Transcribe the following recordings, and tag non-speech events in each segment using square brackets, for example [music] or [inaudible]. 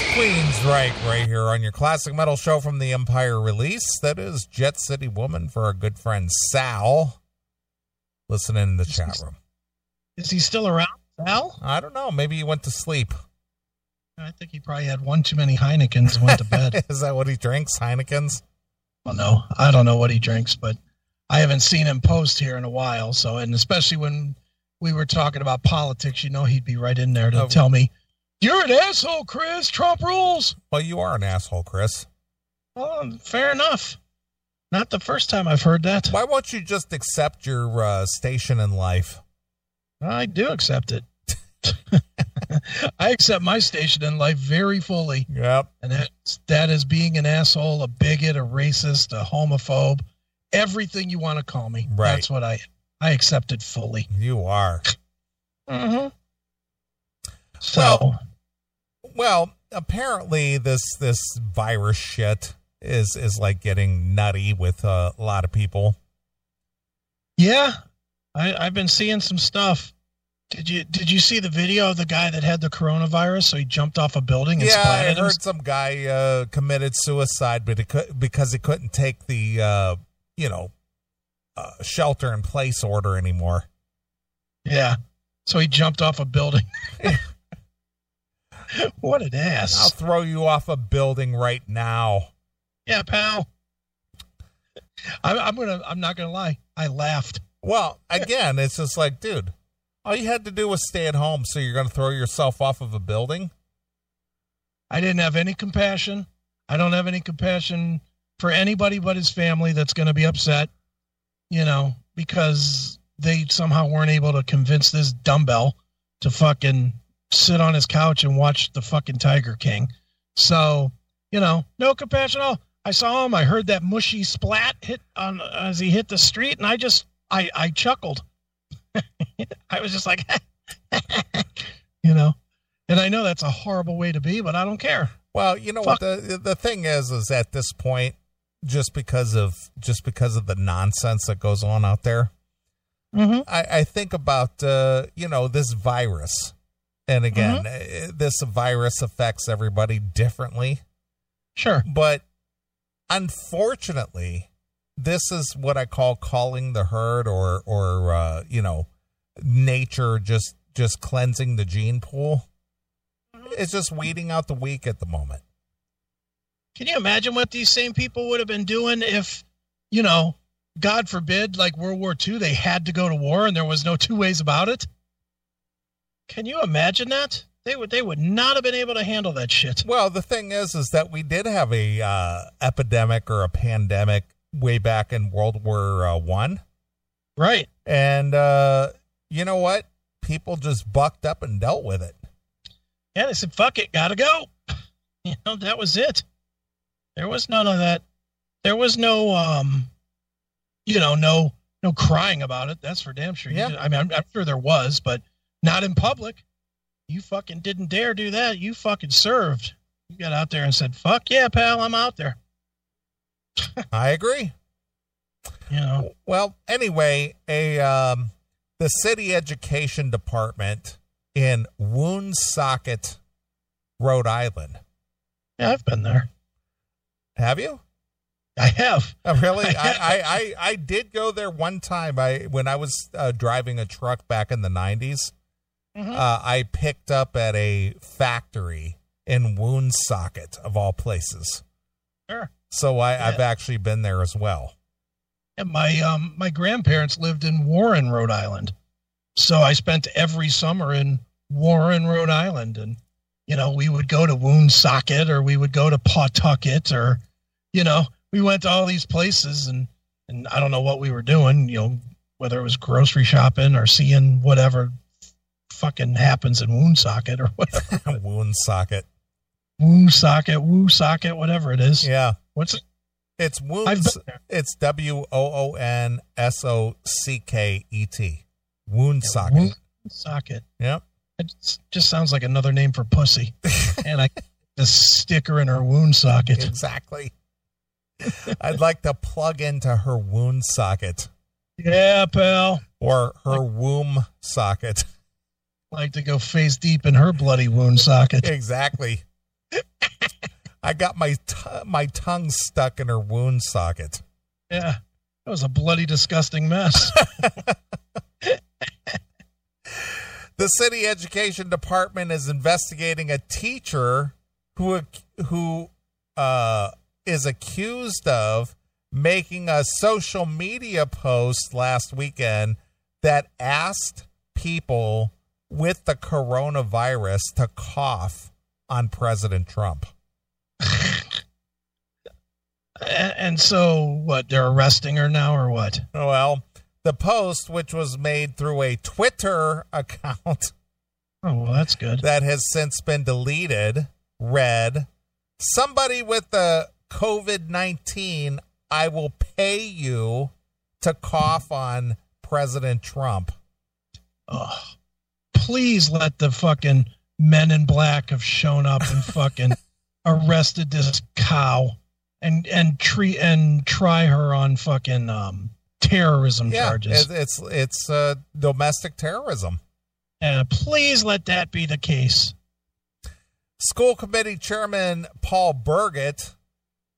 Queensryche right right here on your classic metal show from the Empire release. That is Jet City Woman for our good friend Sal. Listening in the is chat room. Is he still around, Sal? I don't know. Maybe he went to sleep. I think he probably had one too many Heinekens and went to bed. [laughs] is that what he drinks? Heinekens? Well, no, I don't know what he drinks, but I haven't seen him post here in a while. So, and especially when we were talking about politics, you know, he'd be right in there to oh. tell me you're an asshole, Chris. Trump rules. Well, you are an asshole, Chris. Well, fair enough. Not the first time I've heard that. Why won't you just accept your uh, station in life? I do accept it. [laughs] I accept my station in life very fully. Yep. And that, that is being an asshole, a bigot, a racist, a homophobe, everything you want to call me. Right. That's what I I accept it fully. You are. Mm-hmm. So well, well, apparently this this virus shit is is like getting nutty with uh, a lot of people. Yeah, I, I've been seeing some stuff. Did you did you see the video of the guy that had the coronavirus? So he jumped off a building. And yeah, I heard him? some guy uh, committed suicide, but it could, because he couldn't take the uh, you know uh, shelter in place order anymore. Yeah, so he jumped off a building. [laughs] [laughs] what an ass. I'll throw you off a building right now. Yeah, pal. I'm, I'm gonna. I'm not gonna lie. I laughed. Well, [laughs] again, it's just like, dude, all you had to do was stay at home. So you're gonna throw yourself off of a building? I didn't have any compassion. I don't have any compassion for anybody but his family that's going to be upset, you know, because they somehow weren't able to convince this dumbbell to fucking sit on his couch and watch the fucking Tiger King. So, you know, no compassion. Oh, I saw him. I heard that mushy splat hit on as he hit the street, and I just I I chuckled. [laughs] I was just like, [laughs] you know, and I know that's a horrible way to be, but I don't care. Well, you know Fuck. what the the thing is is at this point, just because of just because of the nonsense that goes on out there, mm-hmm. I, I think about uh, you know this virus and again, mm-hmm. this virus affects everybody differently. Sure. But unfortunately, this is what I call calling the herd or or uh, you know, nature just just cleansing the gene pool. Mm-hmm. It's just weeding out the weak at the moment. Can you imagine what these same people would have been doing if, you know, God forbid, like World War II, they had to go to war and there was no two ways about it? Can you imagine that? They would they would not have been able to handle that shit. Well, the thing is, is that we did have a uh, epidemic or a pandemic way back in World War uh, One, right? And uh, you know what? People just bucked up and dealt with it. Yeah, they said, "Fuck it, gotta go." [laughs] You know, that was it. There was none of that. There was no, um, you know, no, no crying about it. That's for damn sure. Yeah. I mean, I'm, I'm sure there was, but not in public. You fucking didn't dare do that. You fucking served. You got out there and said, fuck yeah, pal, I'm out there. I agree. You know. Well, anyway, a um, the city education department in Woonsocket, Rhode Island. Yeah, I've been there. Have you? I have. Oh, really? [laughs] I, I, I, I, did go there one time. I when I was uh, driving a truck back in the nineties. Mm-hmm. Uh, I picked up at a factory in Woonsocket, of all places. Sure. So I, yeah. I've actually been there as well. And my um my grandparents lived in Warren, Rhode Island, so I spent every summer in Warren, Rhode Island, and you know we would go to Woonsocket or we would go to Pawtucket or you know we went to all these places and and I don't know what we were doing, you know, whether it was grocery shopping or seeing whatever fucking happens in wound socket or whatever. [laughs] wound socket. Wound socket, Woonsocket, Woonsocket, whatever it is. Yeah. What's it? It's wounds. It's W O O N S O C K E T. Woonsocket. Yeah, Woonsocket. Yep. It just sounds like another name for pussy. [laughs] and I the sticker in her wound socket. Exactly. I'd like to plug into her wound socket. Yeah, pal. Or her womb socket like to go face deep in her bloody wound socket. Exactly. I got my t- my tongue stuck in her wound socket. Yeah, that was a bloody, disgusting mess. [laughs] the city education department is investigating a teacher who who uh, is accused of making a social media post last weekend that asked people with the coronavirus to cough on President Trump. and so, what? They're arresting her now, or what? Well, the post, which was made through a Twitter [laughs] account. Oh, well, that's good. That has since been deleted, read Somebody with the COVID 19, I will pay you to cough on President Trump. Oh, please let the fucking men in black have shown up and fucking [laughs] arrested this cow and and treat and try her on fucking um terrorism yeah, charges. It's it's uh, domestic terrorism. Uh, please let that be the case. School committee chairman Paul Burgett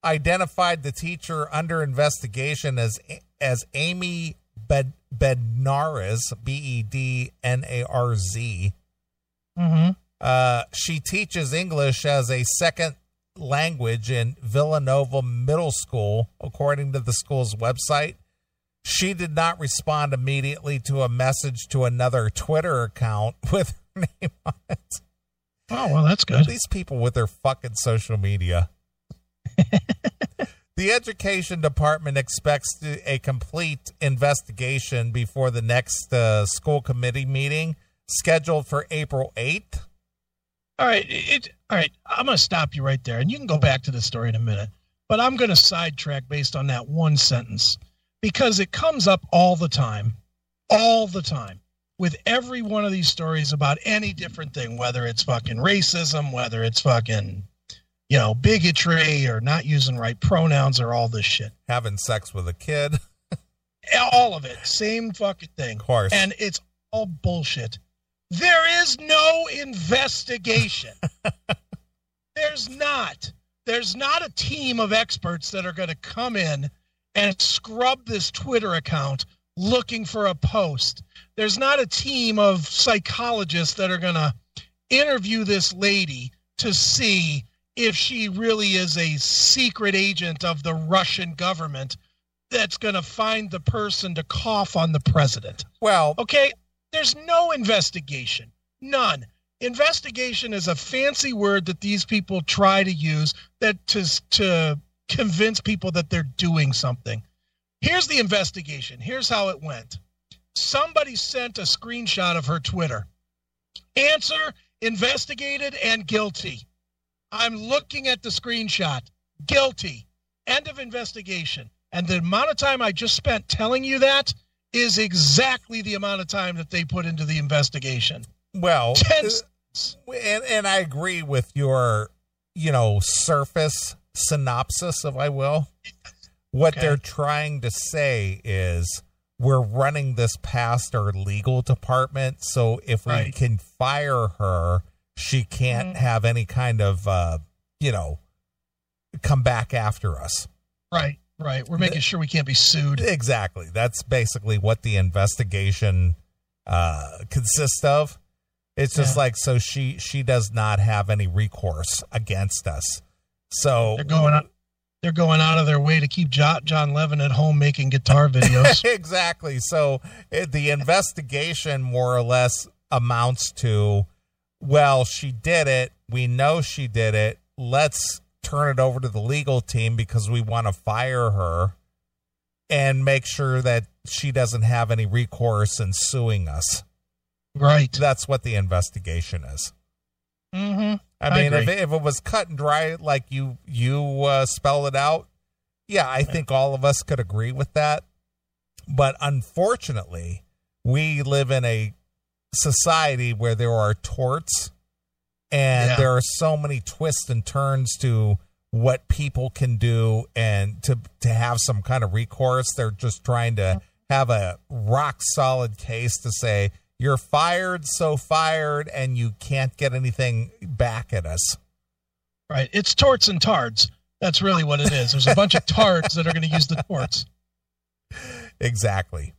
identified the teacher under investigation as as Amy Bed, Bednarz, B E D N A R Z. Mm-hmm. Uh, she teaches English as a second language in Villanova Middle School, according to the school's website. She did not respond immediately to a message to another Twitter account [laughs] with her name on it. Oh, well, that's good. These people with their fucking social media. [laughs] the education department expects a complete investigation before the next uh, school committee meeting scheduled for April 8th. All right, it, all right. I'm going to stop you right there, and you can go back to the story in a minute. But I'm going to sidetrack based on that one sentence because it comes up all the time, all the time with every one of these stories about any different thing, whether it's fucking racism, whether it's fucking, you know, bigotry or not using right pronouns or all this shit. Having sex with a kid. [laughs] all of it. Same fucking thing. Of course. And it's all bullshit. There is no investigation. [laughs] There's not. There's not a team of experts that are going to come in and scrub this Twitter account looking for a post. There's not a team of psychologists that are going to interview this lady to see if she really is a secret agent of the Russian government that's going to find the person to cough on the president. Well, okay, there's no investigation. None. Investigation is a fancy word that these people try to use that to to convince people that they're doing something. Here's the investigation. Here's how it went. Somebody sent a screenshot of her Twitter. Answer investigated and guilty. I'm looking at the screenshot. Guilty. End of investigation. And the amount of time I just spent telling you that is exactly the amount of time that they put into the investigation. Well, Ten uh, and, and I agree with your, you know, surface synopsis, if I will. What okay. they're trying to say is we're running this past our legal department. So if we right. can fire her, she can't mm-hmm. have any kind of, uh, you know, come back after us. Right, right. We're making sure we can't be sued. Exactly. That's basically what the investigation uh, consists of. It's just yeah. like so she she does not have any recourse against us. So they're going on they're going out of their way to keep John Levin at home making guitar [laughs] videos. exactly. So it, the investigation more or less amounts to well, she did it. We know she did it. Let's turn it over to the legal team because we want to fire her and make sure that she doesn't have any recourse in suing us. Right. That's what the investigation is. Mm-hmm. I mean, if, it, if it was cut and dry like you you uh, spell it out, yeah, I think all of us could agree with that. But unfortunately, we live in a society where there are torts and yeah. there are so many twists and turns to what people can do and to to have some kind of recourse they're just trying to have a rock solid case to say you're fired, so fired, and you can't get anything back at us. Right. It's torts and tards. That's really what it is. There's a bunch of [laughs] tards that are going to use the torts. Exactly.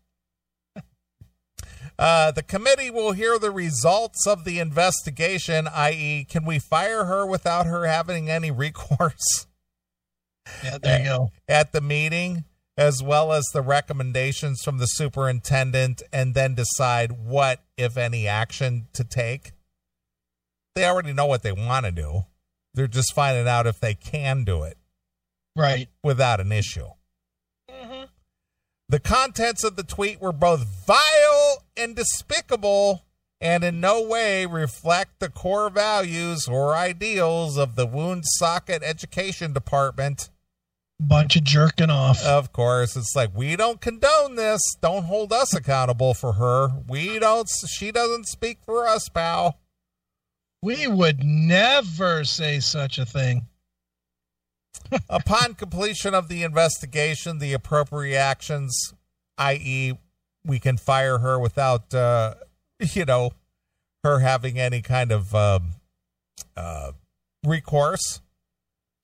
Uh, the committee will hear the results of the investigation, i.e., can we fire her without her having any [laughs] recourse? Yeah, there you go. At the meeting, as well as the recommendations from the superintendent, and then decide what, if any, action to take. They already know what they want to do. They're just finding out if they can do it. Right. Without an issue. The contents of the tweet were both vile and despicable and in no way reflect the core values or ideals of the Wound Socket Education Department. Bunch of jerking off. Of course, it's like we don't condone this. Don't hold us accountable for her. We don't. She doesn't speak for us, pal. We would never say such a thing. [laughs] Upon completion of the investigation, the appropriate actions, i.e., we can fire her without, uh, you know, her having any kind of um, uh, recourse,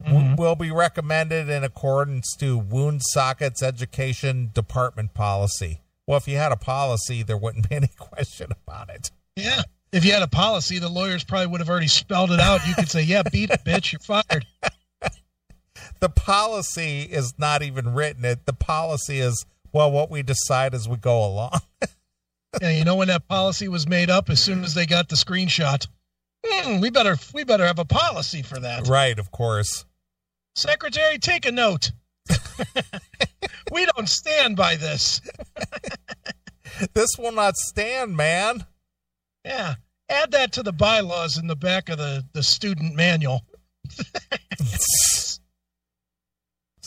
mm-hmm. will be recommended in accordance to Woonsocket's education department policy. Well, if you had a policy, there wouldn't be any [laughs] question about it. Yeah. If you had a policy, the lawyers probably would have already spelled it out. You could say, yeah, beat it, bitch, you're fired [laughs] the policy is not even written. It the policy is well, what we decide as we go along. [laughs] yeah, you know when that policy was made up? As soon as they got the screenshot, hmm, we better we better have a policy for that. Right, of course. Secretary, take a note. [laughs] we don't stand by this. [laughs] this will not stand, man. Yeah. Add that to the bylaws in the back of the, the student manual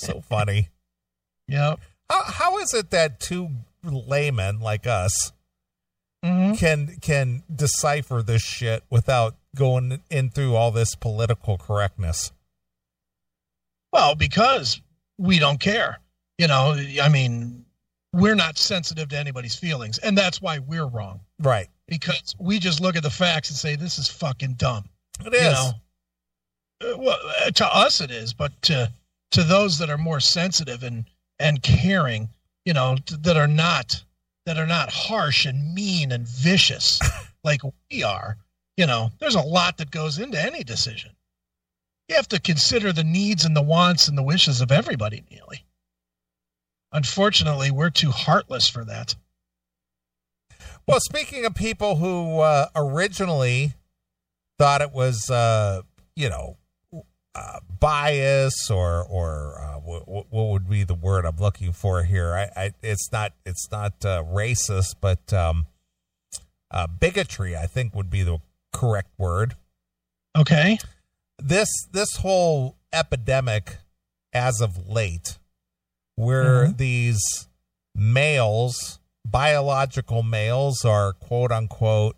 so funny. Yeah. How how is it that two laymen like us mm-hmm. can can decipher this shit without going in through all this political correctness? Well, because we don't care. You know, I mean, we're not sensitive to anybody's feelings, and that's why we're wrong. Right. Because we just look at the facts and say this is fucking dumb. It is. You know? Uh, well, uh, to us it is, but to to those that are more sensitive and and caring, you know, that are not that are not harsh and mean and vicious [laughs] like we are. You know, there's a lot that goes into any decision. You have to consider the needs and the wants and the wishes of everybody, Neeley. Unfortunately, we're too heartless for that. Well, speaking of people who uh, originally thought it was, uh, you know, uh, bias or or uh, what, what would be the word I'm looking for here? I, I it's not it's not uh, racist, but um, uh, bigotry. I think would be the correct word. Okay. This this whole epidemic, as of late, where mm-hmm. these males, biological males, are quote unquote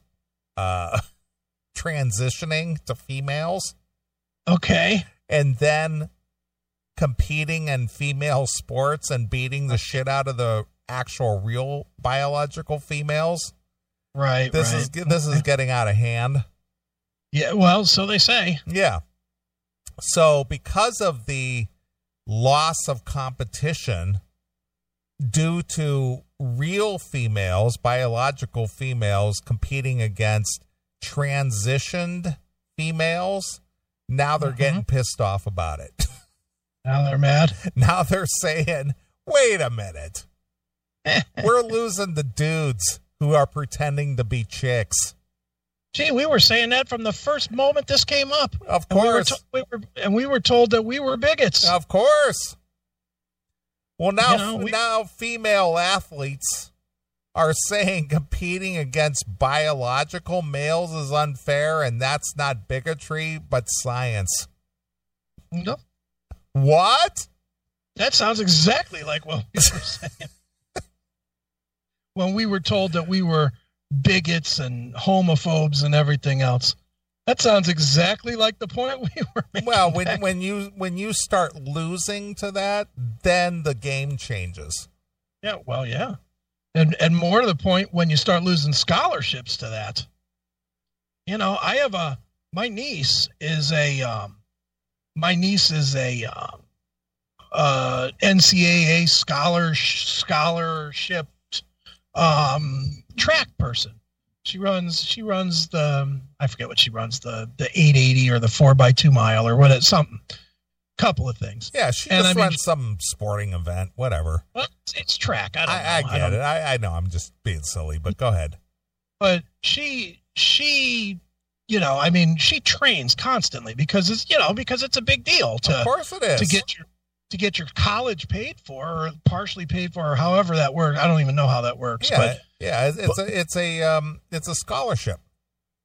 uh, [laughs] transitioning to females Okay. And then competing in female sports and beating the shit out of the actual real biological females. Right. This right. is this is getting out of hand. Yeah, well, so they say. Yeah. So because of the loss of competition due to real females, biological females competing against transitioned females, now they're mm-hmm. getting pissed off about it. [laughs] Now they're mad. Now they're saying, wait a minute. [laughs] We're losing the dudes who are pretending to be chicks. Gee, we were saying that from the first moment this came up. Of course. And we were, to- we were, and we were told that we were bigots. Of course. Well, now, you know, we- now female athletes are saying competing against biological males is unfair and that's not bigotry but science. No. What? That sounds exactly like what we were [laughs] saying. when we were told that we were bigots and homophobes and everything else. That sounds exactly like the point we were making. Well, when back. when you when you start losing to that, then the game changes. Yeah, well, yeah. And and more to the point, when you start losing scholarships to that, you know, I have a my niece is a um, my niece is a uh, uh, NCAA scholar scholarship um, track person. She runs she runs the I forget what she runs the the 880 or the four by two mile or what it's something couple of things. Yeah, she and just I mean, runs some sporting event, whatever. Well, it's, it's track. I, I, I get I it. I, I know. I'm just being silly, but go ahead. But she she you know, I mean, she trains constantly because it's you know because it's a big deal to of course it is to get your to get your college paid for or partially paid for or however that works. I don't even know how that works. Yeah, but yeah, it's, but, a it's a um it's a scholarship.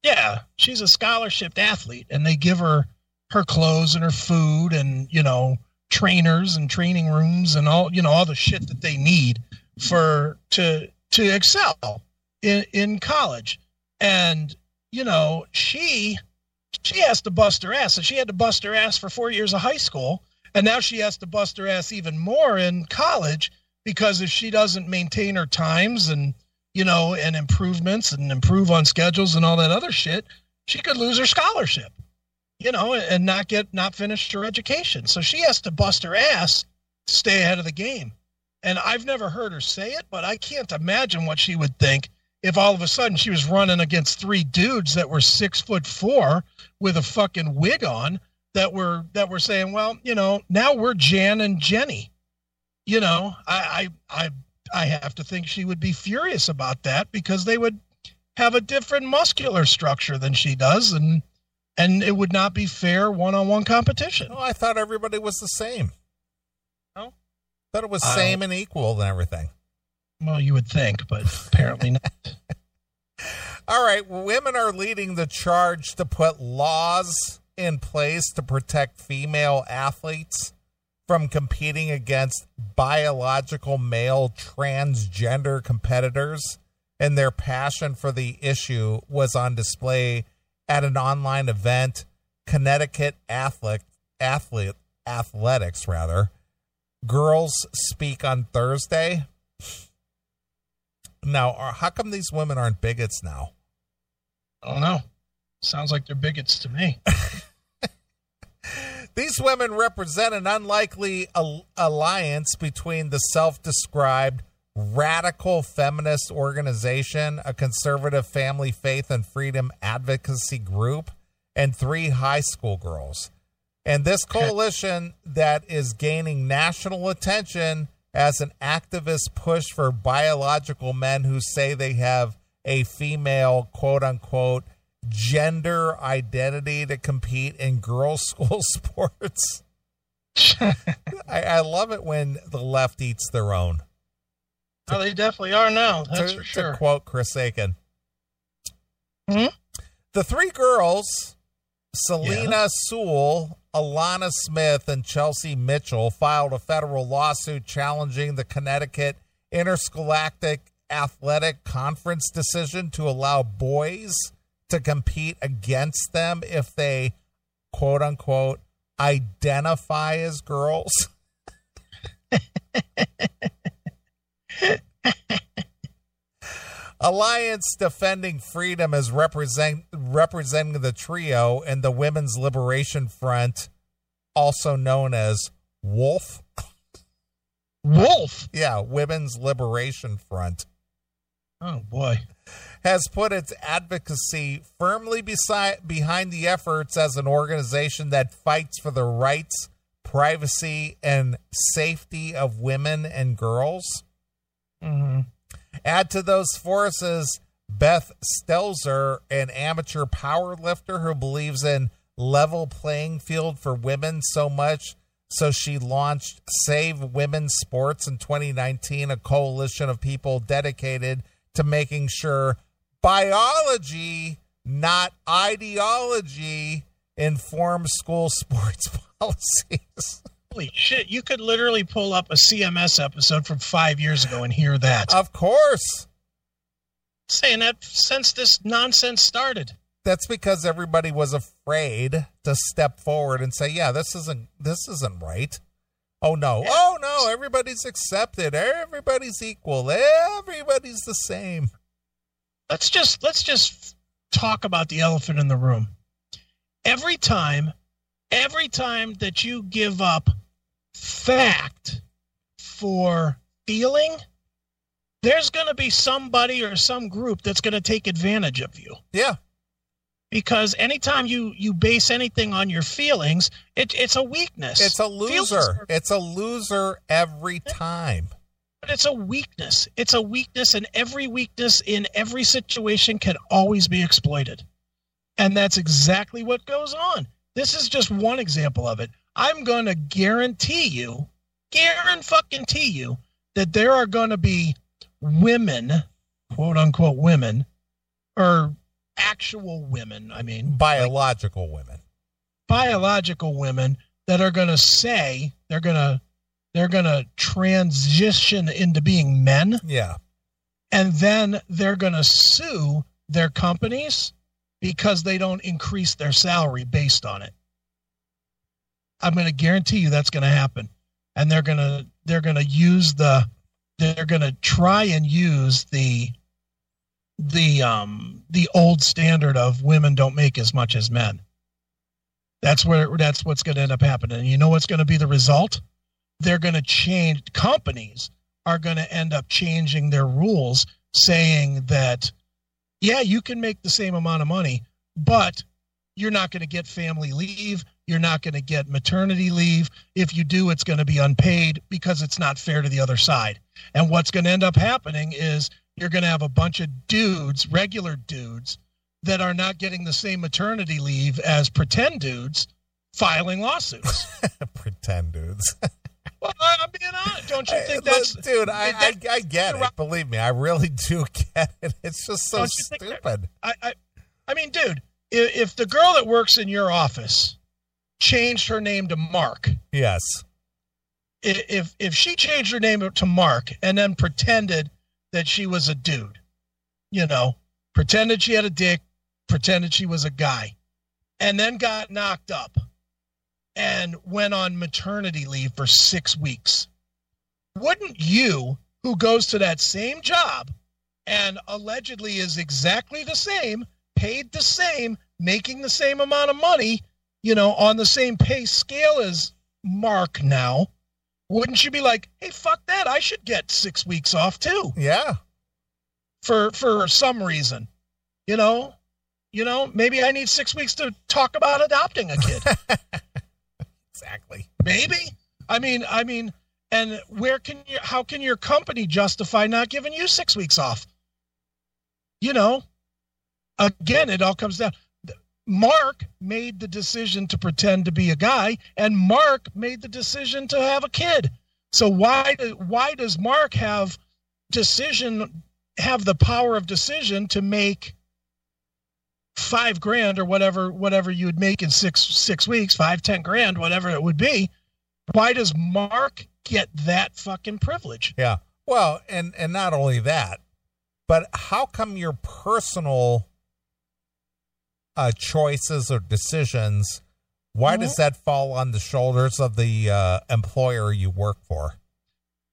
Yeah, she's a scholarship athlete, and they give her her clothes and her food and you know trainers and training rooms and all you know all the shit that they need for to to excel in in college. And you know she she has to bust her ass. And she had to bust her ass for four years of high school. And now she has to bust her ass even more in college because if she doesn't maintain her times and you know and improvements and improve on schedules and all that other shit she could lose her scholarship you know, and not get not finish her education. So she has to bust her ass stay ahead of the game. And I've never heard her say it, but I can't imagine what she would think if all of a sudden she was running against three dudes that were six foot four with a fucking wig on that were that were saying, well, you know, now we're Jan and Jenny. You know, I I I I have to think she would be furious about that because they would have a different muscular structure than she does and and it would not be fair one-on-one competition. Oh, I thought everybody was the same. No, thought it was same and equal and everything. Well, you would think, but apparently not. [laughs] [laughs] All right, women are leading the charge to put laws in place to protect female athletes from competing against biological male transgender competitors, and their passion for the issue was on display at an online event, Connecticut Athlete, Athlete Athletics rather. Girls speak on Thursday. Now, how come these women aren't bigots now? I don't know. Sounds like they're bigots to me. [laughs] These women represent an unlikely al- alliance between the self described radical feminist organization, a conservative family faith and freedom advocacy group, and three high school girls. And this coalition that is gaining national attention as an activist push for biological men who say they have a female quote unquote gender identity to compete in girls' [laughs] school sports. [laughs] I, I love it when the left eats their own. To, oh, they definitely are now. That's to, for sure. To quote Chris Aiken. Hmm? The three girls, Selina yeah. Soule, Alanna Smith, and Chelsea Mitchell, filed a federal lawsuit challenging the Connecticut Interscholastic Athletic Conference decision to allow boys to compete against them if they, quote unquote, identify as girls. [laughs] Alliance Defending Freedom is represent, representing the trio and the Women's Liberation Front, also known as Wolf. Wolf? Yeah, Women's Liberation Front. Oh, boy. Has put its advocacy firmly beside, behind the efforts as an organization that fights for the rights, privacy, and safety of women and girls. Mm-hmm. Add to those forces Beth Stelzer, an amateur power lifter who believes in level playing field for women so much so she launched Save Women's Sports in 2019, a coalition of people dedicated to making sure biology, not ideology, informs school sports [laughs] policies. Holy shit, you could literally pull up a CMS episode from five years ago and hear that. Of course. Saying that since this nonsense started. That's because everybody was afraid to step forward and say, Yeah, this isn't this isn't right. Oh no. Yeah. Oh no, everybody's accepted. Everybody's equal. Everybody's the same. Let's just let's just talk about the elephant in the room. Every time every time that you give up fact for feeling, there's going to be somebody or some group that's going to take advantage of you. Yeah. Because anytime you you base anything on your feelings, it, it's a weakness. It's a loser. Are, it's a loser every time. But it's a weakness. It's a weakness, and every weakness in every situation can always be exploited. And that's exactly what goes on. This is just one example of it. I'm going to guarantee you, guarantee you, that there are going to be women, quote unquote women, or actual women, I mean, biological like, women. Biological women that are going to say they're going to they're going to transition into being men. Yeah. And then they're going to sue their companies because they don't increase their salary based on it. I'm going to guarantee you that's going to happen. And they're going to they're going to use the they're going to try and use the the um the old standard of women don't make as much as men. That's where that's what's going to end up happening. And you know what's going to be the result? They're going to change companies are going to end up changing their rules saying that yeah, you can make the same amount of money, but you're not going to get family leave. You're not going to get maternity leave. If you do, it's going to be unpaid because it's not fair to the other side. And what's going to end up happening is you're going to have a bunch of dudes, regular dudes, that are not getting the same maternity leave as pretend dudes filing lawsuits. [laughs] pretend dudes. [laughs] well, I'm being honest. Don't you think that's dude? I, I, I get it. Believe me, I really [laughs] do get it. It's just so stupid. I, I I mean, dude, if, if the girl that works in your office changed her name to Mark, yes. If if she changed her name to Mark and then pretended that she was a dude, you know, pretended she had a dick, pretended she was a guy, and then got knocked up and went on maternity leave for six weeks, wouldn't you, who goes to that same job and allegedly is exactly the same, paid the same, making the same amount of money, you know, on the same pay scale as Mark now, wouldn't you be like, hey, fuck that. I should get six weeks off too. Yeah. For for some reason. You know? You know, maybe I need six weeks to talk about adopting a kid. [laughs] exactly. Maybe. I mean, I mean, and where can you how can your company justify not giving you six weeks off? You know, again, it all comes down. Mark made the decision to pretend to be a guy, and Mark made the decision to have a kid. So why why does Mark have decision have the power of decision to make five grand or whatever whatever you would make in six six weeks, five ten grand, whatever it would be? Why does Mark get that fucking privilege? Yeah. Well, and and not only that, but how come your personal uh, choices or decisions, why mm-hmm. does that fall on the shoulders of the uh, employer you work for?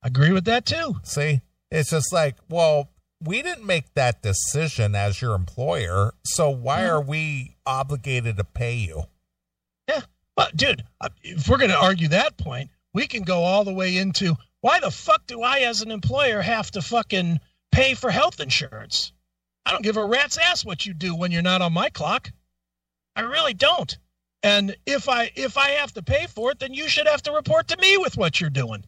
Agree with that too. See, it's just like, well, we didn't make that decision as your employer, so why mm-hmm. are we obligated to pay you? Yeah, but dude, uh, if we're going to argue that point, we can go all the way into why the fuck do I, as an employer, have to fucking pay for health insurance? I don't give a rat's ass what you do when you're not on my clock. I really don't. And if I if I have to pay for it, then you should have to report to me with what you're doing.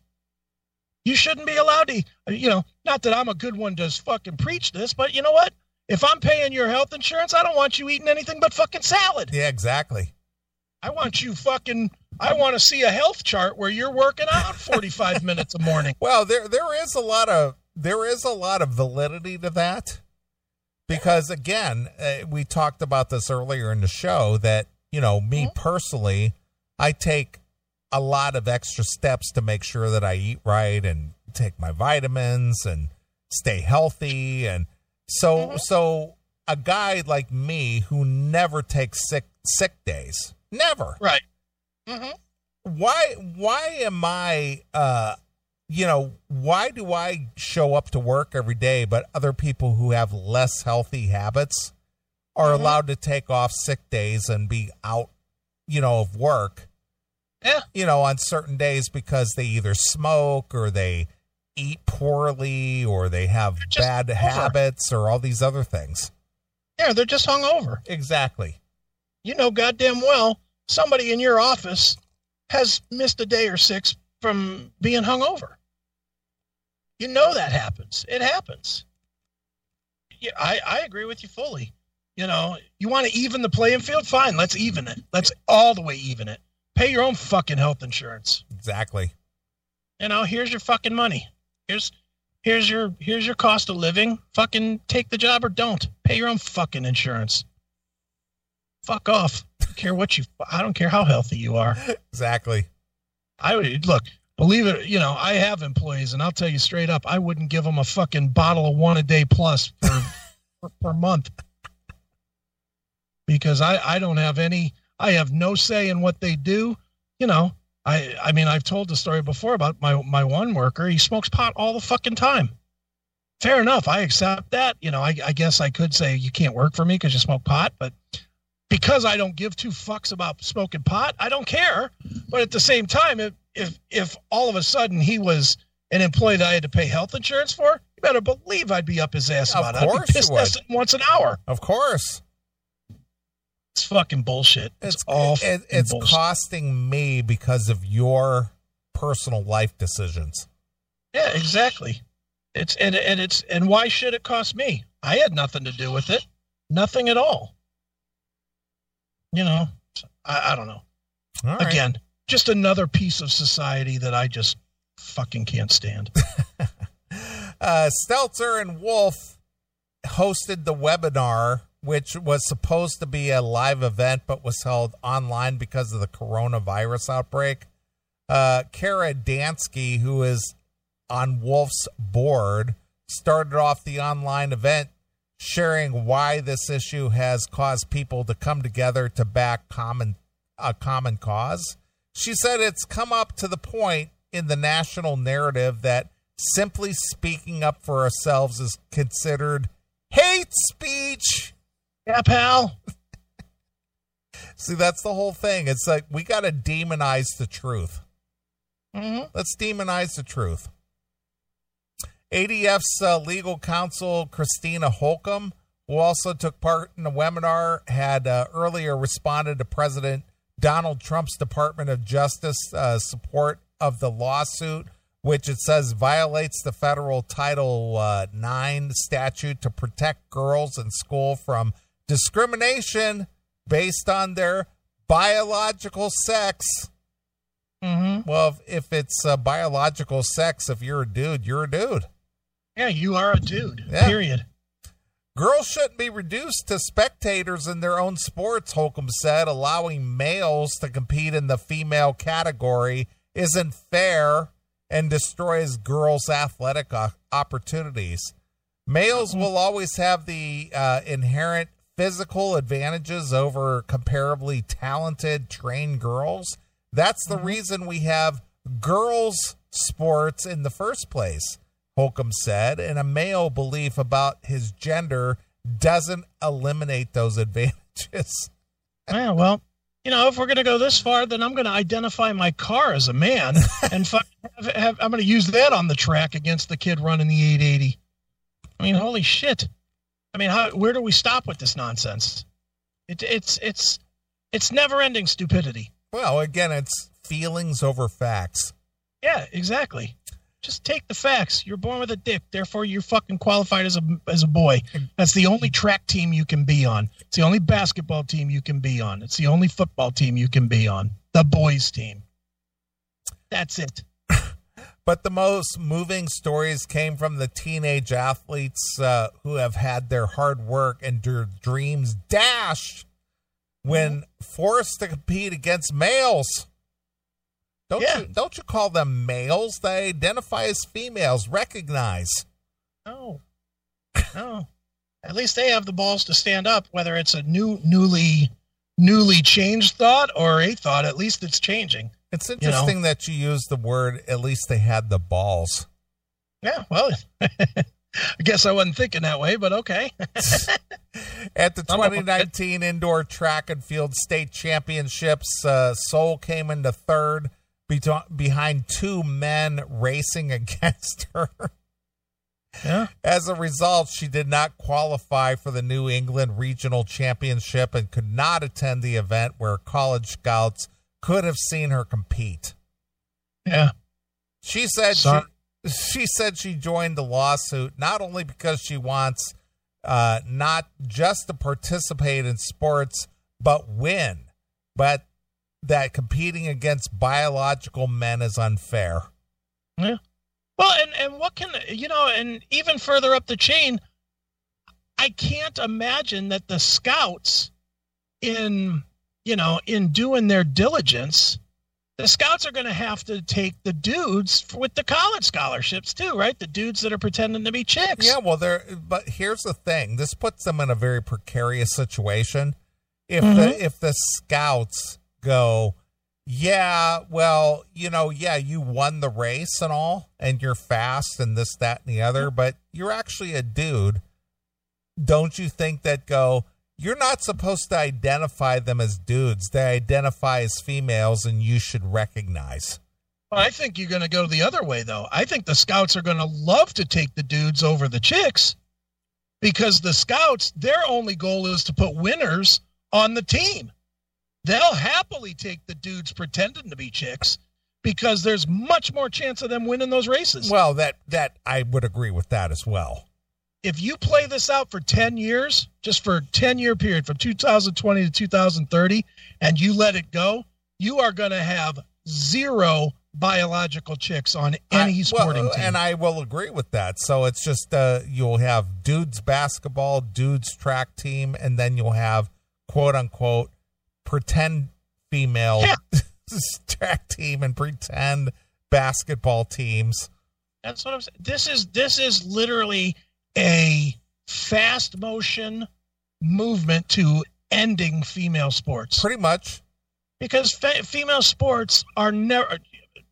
You shouldn't be allowed to, you know, not that I'm a good one to fucking preach this, but you know what? If I'm paying your health insurance, I don't want you eating anything but fucking salad. Yeah, exactly. I want you fucking I want to see a health chart where you're working out [laughs] 45 minutes a morning. Well, there there is a lot of there is a lot of validity to that because again, uh, we talked about this earlier in the show that, you know, me mm-hmm. personally, I take a lot of extra steps to make sure that I eat right and take my vitamins and stay healthy and so mm-hmm. so a guy like me who never takes sick sick days, never. Right. Mm-hmm. Why why am I uh you know, why do I show up to work every day, but other people who have less healthy habits are mm-hmm. allowed to take off sick days and be out you know, of work. Yeah. You know, on certain days because they either smoke or they eat poorly or they have bad habits or all these other things. Yeah, they're just hung over. Exactly. You know goddamn well somebody in your office has missed a day or six from being hung over. You know that happens. It happens. Yeah, I, I agree with you fully. You know, you want to even the playing field? Fine, let's even it. Let's all the way even it. Pay your own fucking health insurance. Exactly. You know, here's your fucking money. Here's here's your here's your cost of living. Fucking take the job or don't. Pay your own fucking insurance. Fuck off. I don't care what you I don't care how healthy you are. [laughs] Exactly. I would look, believe it, you know, I have employees, and I'll tell you straight up, I wouldn't give them a fucking bottle of one a day plus per, [laughs] per, per month because I, I don't have any, I have no say in what they do. You know, I, I mean, I've told the story before about my, my one worker. He smokes pot all the fucking time. Fair enough. I accept that. You know, I, I guess I could say you can't work for me because you smoke pot, but because I don't give two fucks about smoking pot, I don't care. But at the same time, if if if all of a sudden he was an employee that I had to pay health insurance for, you better believe I'd be up his ass about it. I'd be pissed once an hour. Of course. It's fucking bullshit. It's, it's all it, it's bullshit. costing me because of your personal life decisions. Yeah, exactly. It's and and it's and why should it cost me? I had nothing to do with it. Nothing at all. You know, I, I don't know. Again, just another piece of society that I just fucking can't stand. [laughs] uh, Stelzer and Wolf hosted the webinar, which was supposed to be a live event but was held online because of the coronavirus outbreak. Uh, Kara Dansky, who is on Wolf's board, started off the online event sharing why this issue has caused people to come together to back common a common cause. She said it's come up to the point in the national narrative that simply speaking up for ourselves is considered hate speech. Yeah, pal. See, that's the whole thing. It's like we got to demonize the truth. Mm-hmm. Let's demonize the truth. ADF's uh, legal counsel, Christina Holcomb, who also took part in the webinar, had uh, earlier responded to President Donald Trump's Department of Justice uh, support of the lawsuit, which it says violates the federal Title uh, 9 statute to protect girls in school from discrimination based on their biological sex. Mm-hmm. Well, if, if it's uh, biological sex, if you're a dude, you're a dude. Yeah, you are a dude. Yeah. Period. Girls shouldn't be reduced to spectators in their own sports, Holcomb said. Allowing males to compete in the female category isn't fair and destroys girls' athletic opportunities. Males will always have the uh, inherent physical advantages over comparably talented, trained girls. That's the mm-hmm. reason we have girls' sports in the first place. Holcomb said, and a male belief about his gender doesn't eliminate those [laughs] advantages. yeah, well, you know, if we're going to go this far, then I'm going to identify my car as a man, [laughs] and have, have, I'm going to use that on the track against the kid running the 880. I mean, holy shit! I mean, how, where do we stop with this nonsense? It, it's it's it's never-ending stupidity. Well, again, it's feelings over facts. Yeah, exactly. Just take the facts. You're born with a dick, therefore you're fucking qualified as a as a boy. That's the only track team you can be on. It's the only basketball team you can be on. It's the only football team you can be on. The boys team. That's it. [laughs] but the most moving stories came from the teenage athletes uh, who have had their hard work and their dreams dashed when forced to compete against males. Don't yeah. you don't you call them males? They identify as females. Recognize. No. [laughs] No. At least they have the balls to stand up, whether it's a new newly newly changed thought or a thought, at least it's changing. It's interesting you know? that you use the word at least they had the balls. Yeah, well [laughs] I guess I wasn't thinking that way, but okay. [laughs] At the 2019 Indoor Track and Field State Championships, uh, Soule came into third be- behind two men racing [laughs] against her. Yeah. As a result, she did not qualify for the New England Regional Championship and could not attend the event where college scouts could have seen her compete. Yeah. She said she, she said she joined the lawsuit not only because she wants uh, not just to participate in sports but win, but that competing against biological men is unfair. Yeah. Well, and and what can you know, and even further up the chain, I can't imagine that the scouts in you know in doing their diligence the scouts are going to have to take the dudes with the college scholarships too, right? The dudes that are pretending to be chicks. Yeah, well, they're. But here's the thing: this puts them in a very precarious situation. If Mhm. the if the scouts go, yeah, well, you know, yeah, you won the race and all, and you're fast and this, that, and the other, but you're actually a dude. Don't you think that go? You're not supposed to identify them as dudes. They identify as females, and you should recognize. Well, I think you're going to go the other way, though. I think the scouts are going to love to take the dudes over the chicks because the scouts, their only goal is to put winners on the team. They'll happily take the dudes pretending to be chicks because there's much more chance of them winning those races. Well, that that I would agree with that as well. if you play this out for 10 years, just for a 10 year period from 2020 to 2030, and you let it go, you are going to have zero biological chicks on any I- sporting well, team. And I will agree with that. So it's just uh, you'll have dudes basketball, dudes track team, and then you'll have quote unquote pretend female Yeah. [laughs] track team and pretend basketball teams. That's what I'm saying. This is this is literally a fast motion movement to ending female sports. Pretty much. because fe- female sports are never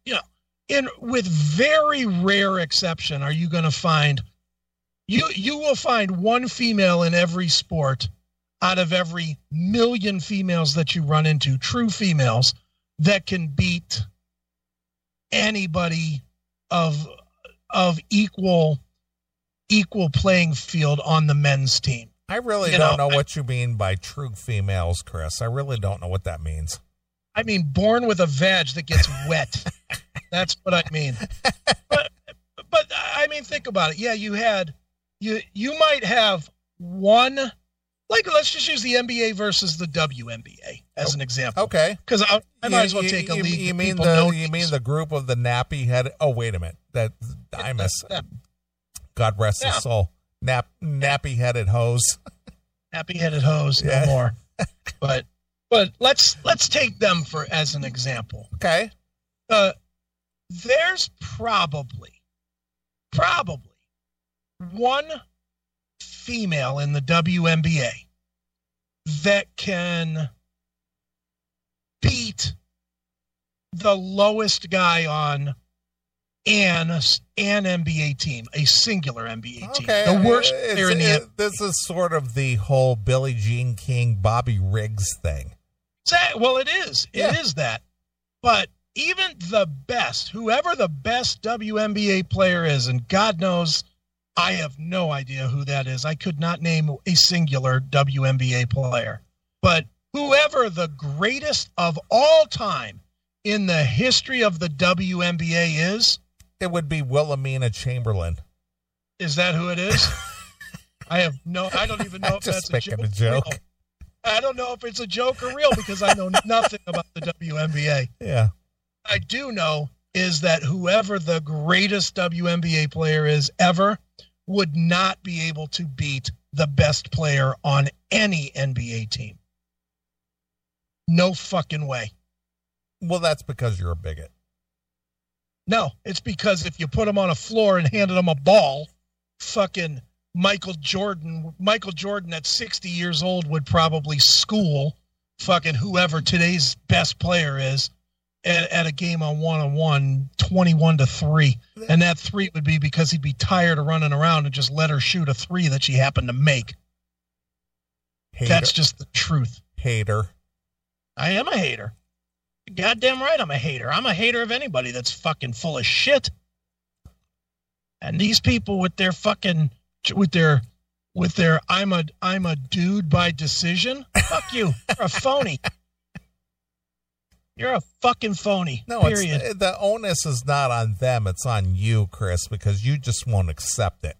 you know in with very rare exception are you going to find you you will find one female in every sport out of every million females that you run into true females that can beat anybody of of equal equal playing field on the men's team I really You don't know, know, what you mean by true females, Chris. I really don't know what that means. I mean, born with a vag that gets wet. [laughs] That's what I mean. But, but I mean, think about it. Yeah, you had you you might have one. Like, let's just use the NBA versus the WNBA as an example. Okay. Because I, I might You- as well you- take a you, league. You mean the know you mean the group of the nappy head? Oh, wait a minute. That I miss. Yeah. God rest Yeah. his soul. Nap nappy headed hose. happy headed hose Yeah. no more. [laughs] but but let's let's take them for as an example. Okay. uh, there's probably probably one female in the WNBA that can beat the lowest guy on an an NBA team, a singular NBA team, Okay. the worst player in the it- this is sort of the whole Billie Jean King, Bobby Riggs thing. Well, it is. It is Yeah. that. But even the best, whoever the best WNBA player is, and God knows I have no idea who that is. I could not name a singular WNBA player. But whoever the greatest of all time in the history of the WNBA is, It would be Wilhelmina Chamberlain. is that who it is? [laughs] I have no, I don't even know if that's a joke. a joke. I don't know if it's a joke or real because I know nothing about the WNBA. Yeah. I do know is that whoever the greatest WNBA player is ever would not be able to beat the best player on any NBA team. No fucking way. Well, that's because you're a bigot. No, it's because if you put him on a floor and handed him a ball, fucking Michael Jordan, Michael Jordan at 60 years old would probably school fucking whoever today's best player is at, at a game on one on one 21 to 3. And that 3 would be because he'd be tired of running around and just let her shoot a 3 that she happened to make. Hater. That's just the truth. Hater. I am a hater. Goddamn right I'm a hater. I'm a hater of anybody that's fucking full of shit. And these people with their fucking with their with their I'm a I'm a dude by decision. Fuck you. You're a phony. You're a fucking phony. No, period. Eh, the onus is not on them. It's on you, Chris, because you just won't accept it.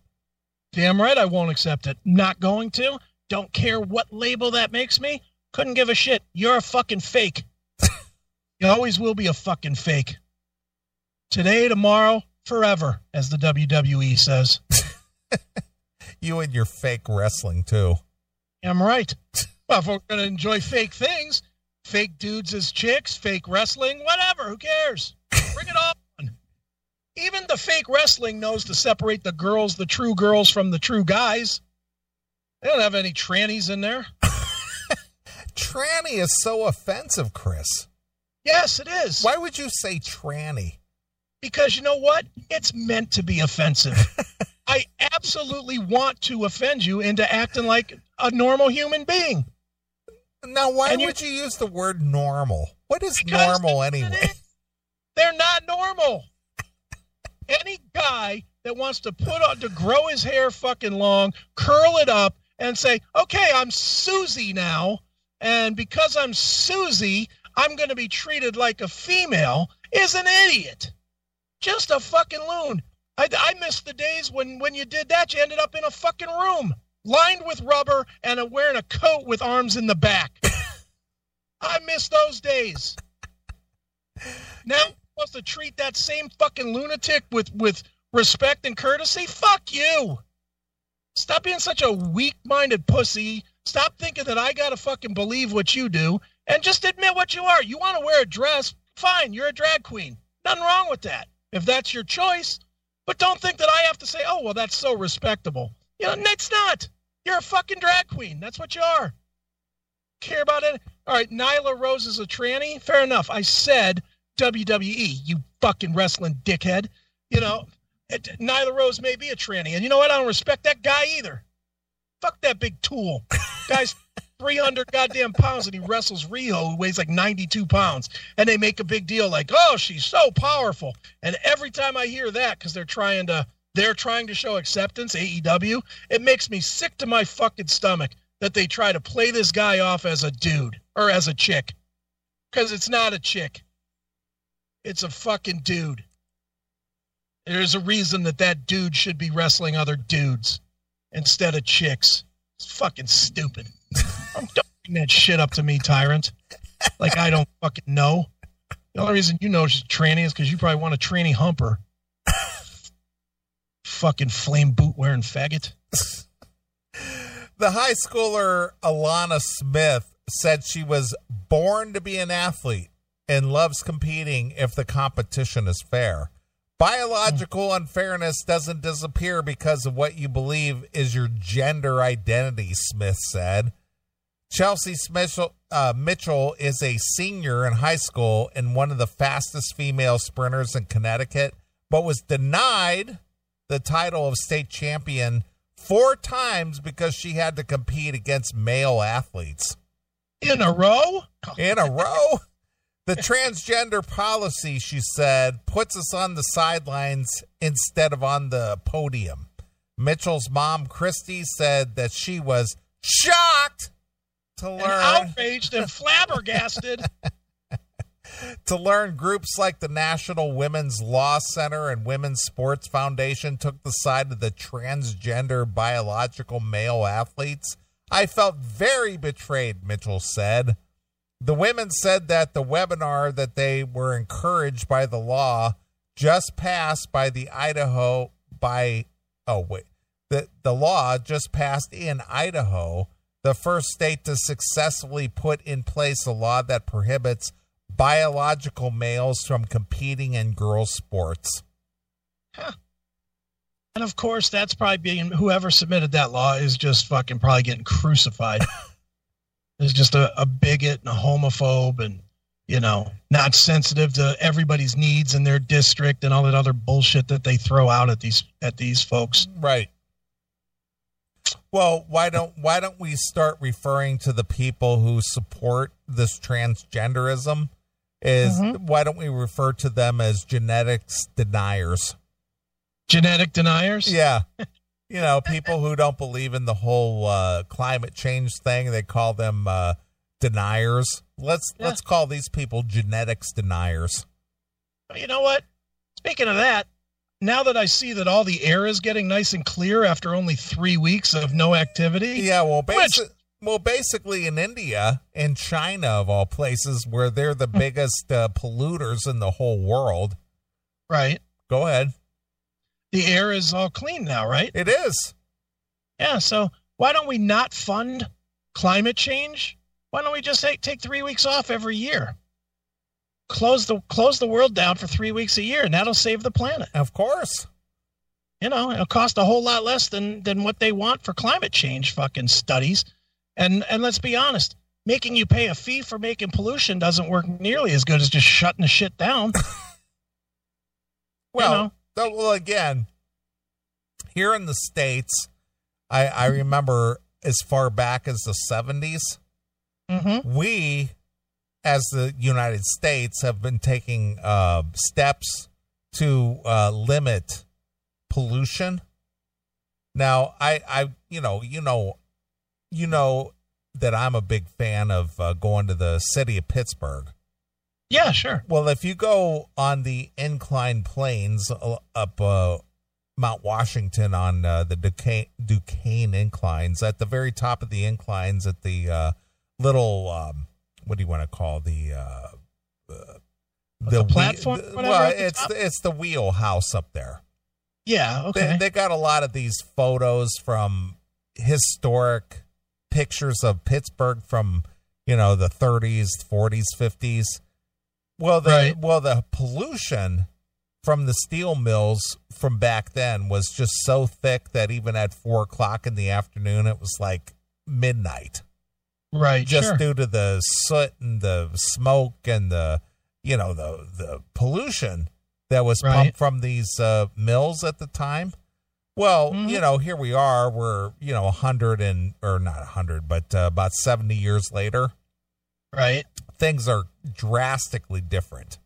Damn right I won't accept it. Not going to. Don't care what label that makes me. Couldn't give a shit. You're a fucking fake. [laughs] you always will be a fucking fake. Today, tomorrow, forever, as the WWE says. [laughs] you and your fake wrestling, too. I'm right. Well, if we're going to enjoy fake things, fake dudes as chicks, fake wrestling, whatever. Who cares? Bring it on. Even the fake wrestling knows to separate the girls, the true girls, from the true guys. They don't have any trannies in there. tranny is so offensive, Chris. Yes, it is. Why would you say tranny? Because you know what? It's meant to be offensive. [laughs] I absolutely want to offend you into acting like a normal human being. Now, why and would you use the word normal? What is normal anyway? They're not normal. Any guy that wants to put on to grow his hair fucking long, curl it up, and say, "Okay, I'm Susie now, and because I'm Susie, I'm going to be treated like a female," is an idiot. Just a fucking loon. I, I miss the days when when you did that, you ended up in a fucking room lined with rubber and wearing a coat with arms in the back. [laughs] I miss those days. Now you're supposed to treat that same fucking lunatic with with respect and courtesy? Fuck you. Stop being such a weak-minded pussy. Stop thinking that I gotta fucking believe what you do, and just admit what you are. You want to wear a dress? Fine, you're a drag queen. Nothing wrong with that. If that's your choice, but don't think that I have to say, "Oh, well, that's so respectable." You know, it's not. You're a fucking drag queen. That's what you are. Care about it? All right, Nyla Rose is a tranny. Fair enough. I said WWE, you fucking wrestling dickhead. You know, it, Nyla Rose may be a tranny. And you know what? I don't respect that guy either. Fuck that big tool. Guy's [laughs] 300 goddamn pounds and he wrestles Riho, who weighs like 92 pounds. And they make a big deal like, oh, she's so powerful. And every time I hear that, because they're trying to they're trying to show acceptance, AEW. It makes me sick to my fucking stomach that they try to play this guy off as a dude or as a chick. Because it's not a chick, it's a fucking dude. There's a reason that that dude should be wrestling other dudes instead of chicks. It's fucking stupid. don't [laughs] bring that shit up to me, tyrant. Like I don't fucking know. The only reason you know she's tranny is because you probably want a tranny humper fucking flame boot wearing faggot. the high schooler Alanna Smith said she was born to be an athlete and loves competing if the competition is fair. Biological unfairness doesn't disappear because of what you believe is your gender identity, Smith said. Chelsea Smith, uh, Mitchell is a senior in high school and one of the fastest female sprinters in Connecticut, but was denied the title of state champion four times because she had to compete against male athletes. In a row? In a row? The transgender policy, she said, puts us on the sidelines instead of on the podium. Mitchell's mom, Christy, said that she was shocked to learn. And outraged and flabbergasted [laughs] to learn groups like the National Women's Law Center and Women's Sports Foundation took the side of the transgender biological male athletes. I felt very betrayed, Mitchell said. The women said that the webinar that they were encouraged by the law just passed by the Idaho by oh wait the the law just passed in Idaho the first state to successfully put in place a law that prohibits biological males from competing in girls' sports. Huh. And of course, that's probably being whoever submitted that law is just fucking probably getting crucified. [laughs] is just a, a bigot and a homophobe and you know, not sensitive to everybody's needs in their district and all that other bullshit that they throw out at these at these folks. Right. Well, why don't why don't we start referring to the people who support this transgenderism? Is mm-hmm. why don't we refer to them as genetics deniers? Genetic deniers? Yeah. [laughs] you know, people who don't believe in the whole uh, climate change thing, they call them uh, deniers. Let's yeah. let's call these people genetics deniers. You know what? Speaking of that, now that I see that all the air is getting nice and clear after only three weeks of no activity. Yeah, well, basi- which, well, basically in India and China, of all places, where they're the hmm. biggest uh, polluters in the whole world. Right. Go ahead. The air is all clean now, right? It is. Yeah. So why don't we not fund climate change? Why don't we just take, take three weeks off every year? close the close the world down for three weeks a year, and that'll save the planet. Of course. You know, it'll cost a whole lot less than than what they want for climate change fucking studies. And and let's be honest, making you pay a fee for making pollution doesn't work nearly as good as just shutting the shit down. [laughs] well, you know? well, again, here in the states, I I remember as far back as the 70s mm-hmm. we as the United States have been taking uh, steps to uh, limit pollution. Now, I, I, you know, you know, you know that I'm a big fan of uh, going to the city of Pittsburgh. Yeah, sure. Well, if you go on the inclined planes uh, up uh, Mount Washington on uh, the Duquesne, Duquesne inclines, at the very top of the inclines, at the uh, little um, what do you want to call the uh, the, the, platform? Well, it's the, it's the wheelhouse up there. Yeah, okay. They, they got a lot of these photos from historic pictures of Pittsburgh from you know the 30s, 40s, 50s. Well, the right. well the pollution from the steel mills from back then was just so thick that even at four o'clock in the afternoon, it was like midnight right? Just sure. due to the soot and the smoke and the you know the the pollution that was right. pumped from these uh, mills at the time. Well, mm-hmm. you know, here we are. We're you know a hundred and or not a hundred, but uh, about seventy years later. Right. Things are drastically different,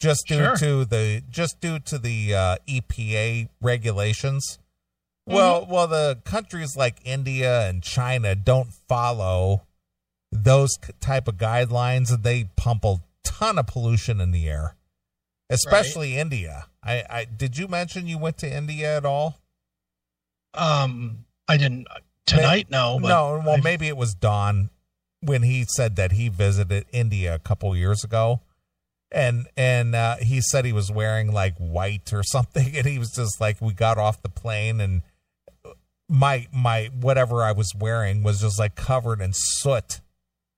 just due sure. to the just due to the uh, EPA regulations. Mm-hmm. Well, well, the countries like India and China don't follow those type of guidelines and they pump a ton of pollution in the air especially right. india I, I did you mention you went to india at all um i didn't tonight no no well I've... maybe it was don when he said that he visited india a couple years ago. And and uh, he said he was wearing like white or [laughs] something and he was just like we got off the plane and my my whatever i was wearing was just like covered in soot.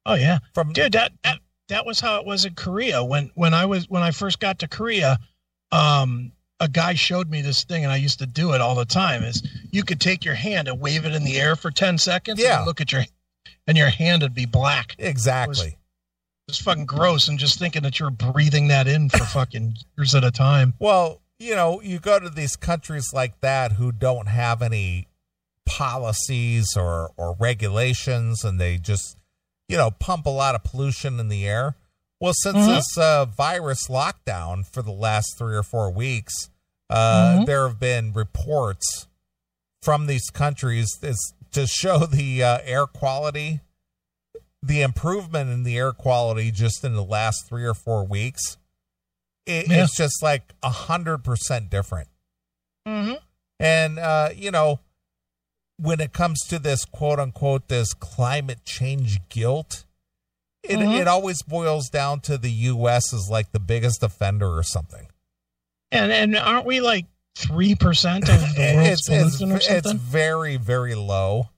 Oh yeah, from dude that, that that was how it was in Korea. When when I was when I first got to Korea. Um, a guy showed me this thing, and I used to do it all the time. Is you could take your hand and wave it in the air for ten seconds. Yeah, look at your and your hand would be black. Exactly. It was, fucking gross, and just thinking that you're breathing that in for [laughs] fucking years at a time. Well, you know, you go to these countries like that who don't have any policies or or regulations, and they just you know, pump a lot of pollution in the air. Well, since mm-hmm. this uh, virus lockdown for the last three or four weeks, uh, mm-hmm. there have been reports from these countries to show [laughs] the uh, air quality, the improvement in the air quality just in the last three or four weeks. It, yeah. It's just like a hundred percent different. Mm-hmm. And uh, you know, when it comes to this quote unquote this climate change guilt it, mm-hmm. it always boils down to the us as like the biggest offender or something and and aren't we like 3% of the [laughs] world's it's, pollution it's, or something? it's very very low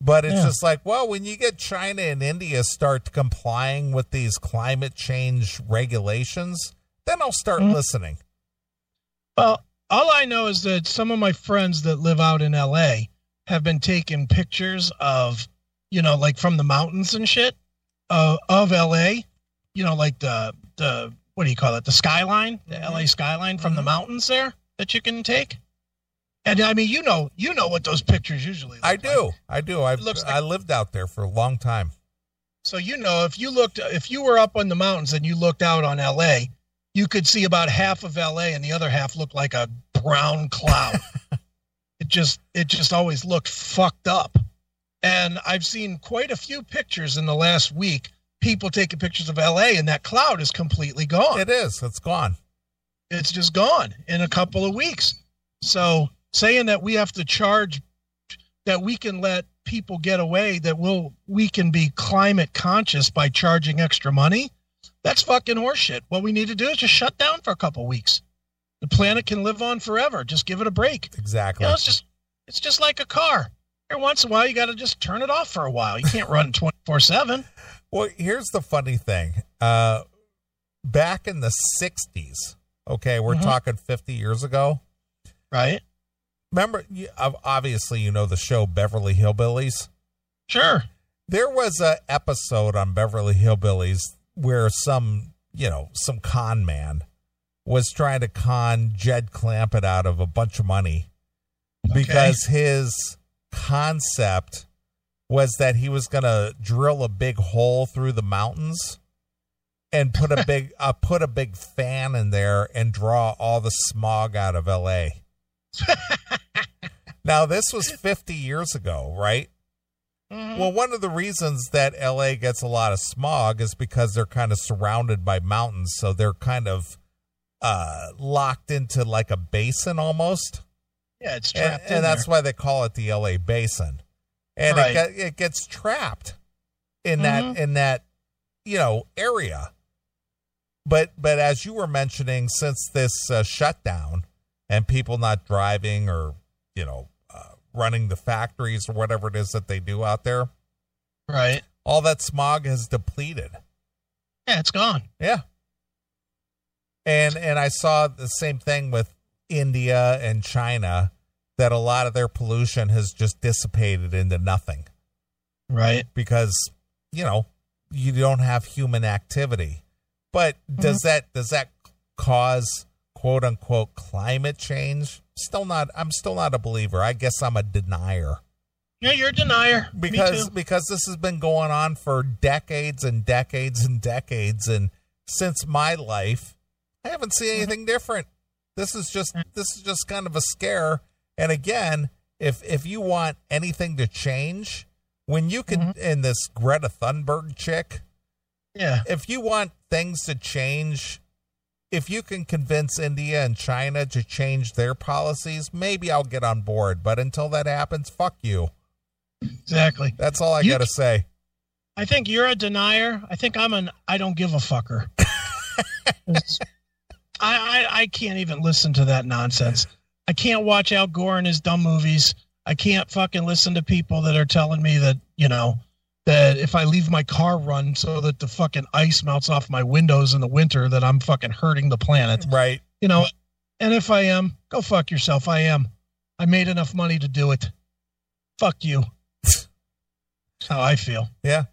but it's yeah. just like well when you get china and india start complying with these climate change regulations then i'll start mm-hmm. listening well all i know is that some of my friends that live out in la have been taking pictures of, you know, like from the mountains and shit uh, of LA, you you know, like the the what do you call it? The skyline, the. LA skyline from the Mhm. mountains there that you can take. And I mean, you know, you know what those pictures usually. Look I like. do. I do. I looks like- I lived out there for a long time. So you know, if you looked, if you were up on the mountains and you looked out on LA, you could see about half of LA, and the other half looked like a brown cloud. [laughs] it just, it just always looked fucked up. And I've seen quite a few pictures in the last week. People taking pictures of LA, and that cloud is completely gone. It is. It's gone. it's just gone in a couple of weeks. So saying that we have to charge that we can let people get away that will we can be climate conscious by charging extra money, that's fucking horseshit. What we need to do is just shut down for a couple of weeks. The planet can live on forever. Just give it a break. Exactly. You know, it's just it's just like a car. Every once in a while you gotta just turn it off for a while. You can't run [laughs] twenty four seven. Well, here's the funny thing. Uh, back in the '60s, okay, we're Mhm. talking 50 years ago. Right? Remember, you, obviously, you know the show Beverly Hillbillies. Sure. There was a episode on Beverly Hillbillies where some, you know, some con man was trying to con Jed Clampett out of a bunch of money because his concept was that he was going to drill a big hole through the mountains and put a [laughs] big uh, put a big fan in there and draw all the smog out of LA. [laughs] now this was 50 years ago, right? Mhm. Well, one of the reasons that LA gets a lot of smog is because they're kind of surrounded by mountains, so they're kind of uh locked into like a basin almost. Yeah, it's And, trapped in and that's why they call it the LA basin. And Right. it it gets trapped in Mhm. that in that you know area. But but as you were mentioning since this uh, shutdown and people not driving or you know uh, running the factories or whatever it is that they do out there, right. all that smog has depleted. Yeah, it's gone. Yeah. And and I saw the same thing with India and China that a lot of their pollution has just dissipated into nothing Right. because you know you don't have human activity. But does that does that cause quote unquote climate change? Still not I'm still not a believer. I guess I'm a denier. Yeah, you're a denier. Because because this has been going on for decades and decades and decades and since my life i haven't seen Mm-hmm. anything different this is just this is just kind of a scare and again if if you want anything to change when you can Mm-hmm. in this greta thunberg chick yeah, if you want things to change if you can convince india and china to change their policies maybe i'll get on board but until that happens fuck you exactly. that's all i You- gotta say I think you're a denier. I think I'm an I don't give a fucker. [laughs] I, I I can't even listen to that nonsense. I can't watch Al Gore and his dumb movies. I can't fucking listen to people that are telling me that you know that if I leave my car run so that the fucking ice melts off my windows in the winter, that I'm fucking hurting the planet. right You know, and if I am, go fuck yourself. I am. I made enough money to do it. Fuck you. That's how I feel. Yeah.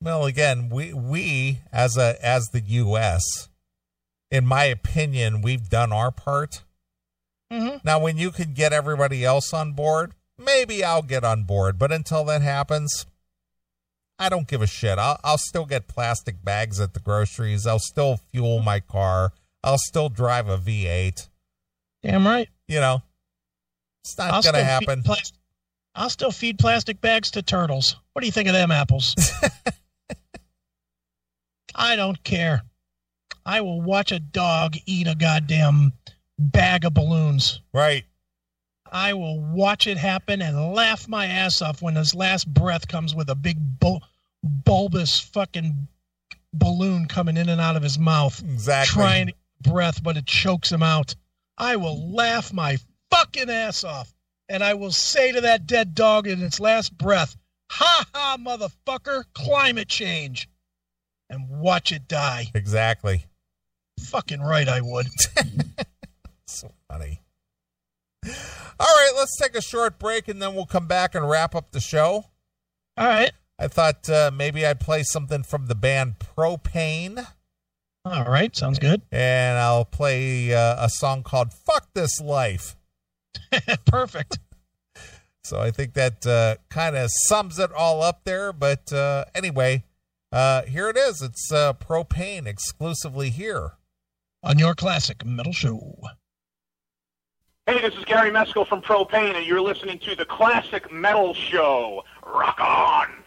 Well, again, we we as a as the U.S. In my opinion, we've done our part. hmm Now, when you can get everybody else on board, maybe I'll get on board. But until that happens, I don't give a shit. I'll I'll still get plastic bags at the groceries. I'll still fuel my car. I'll still drive a V8. Damn right. You know, it's not gonna happen. Feed I'll still feed plastic bags to turtles. What do you think of them apples? [laughs] I don't care. I will watch a dog eat a goddamn bag of balloons. right. I will watch it happen and laugh my ass off when his last breath comes with a big bul- bulbous fucking balloon coming in and out of his mouth, Exactly. trying to breath, but it chokes him out. I will laugh my fucking ass off, and I will say to that dead dog in its last breath, "Ha ha, motherfucker! Climate change," and watch it die. Exactly. Fucking right, I would. [laughs] So funny. All right, let's take a short break and then we'll come back and wrap up the show. All right. I thought uh, maybe I'd play something from the band Propane. All right, sounds good. And I'll play uh, a song called "Fuck This Life." [laughs] Perfect. [laughs] So I think that uh, kind of sums it all up there. But uh, anyway, uh, here it is. It's uh, propane exclusively here on your classic metal show. Hey, this is Gary Meskel from Propane, and you're listening to the Classic Metal Show. Rock on!